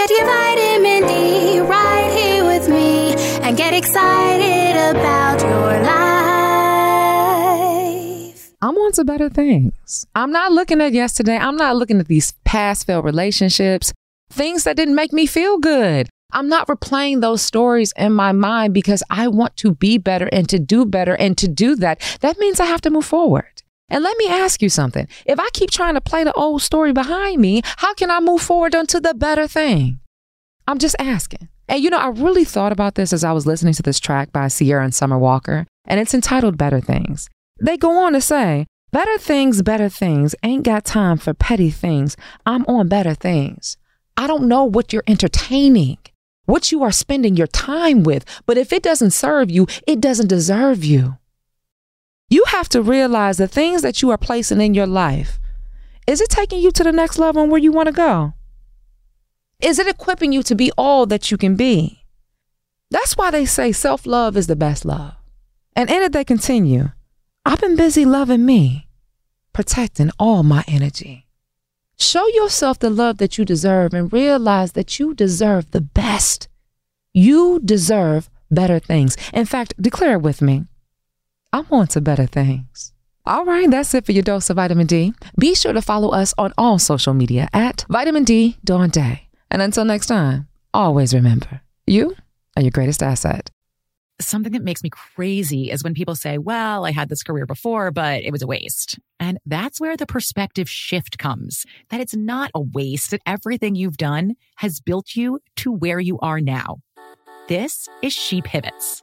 Get your vitamin D right here with me and get excited about your life. I'm on to better things. I'm not looking at yesterday. I'm not looking at these past failed relationships, things that didn't make me feel good. I'm not replaying those stories in my mind because I want to be better and to do better. And to do that, that means I have to move forward. And let me ask you something. If I keep trying to play the old story behind me, how can I move forward onto the better thing? I'm just asking. And you know, I really thought about this as I was listening to this track by Ciara and Summer Walker, and it's entitled Better Things. They go on to say, Better things, better things, ain't got time for petty things. I'm on better things. I don't know what you're entertaining, what you are spending your time with, but if it doesn't serve you, it doesn't deserve you. Have to realize the things that you are placing in your life. Is it taking you to the next level and where you want to go? Is it equipping you to be all that you can be? That's why they say self love is the best love. And in it, they continue I've been busy loving me, protecting all my energy. Show yourself the love that you deserve and realize that you deserve the best. You deserve better things. In fact, declare it with me. I'm on to better things. All right, that's it for your dose of vitamin D. Be sure to follow us on all social media at Vitamin D Dawn Day. And until next time, always remember you are your greatest asset. Something that makes me crazy is when people say, well, I had this career before, but it was a waste. And that's where the perspective shift comes that it's not a waste, that everything you've done has built you to where you are now. This is She Pivots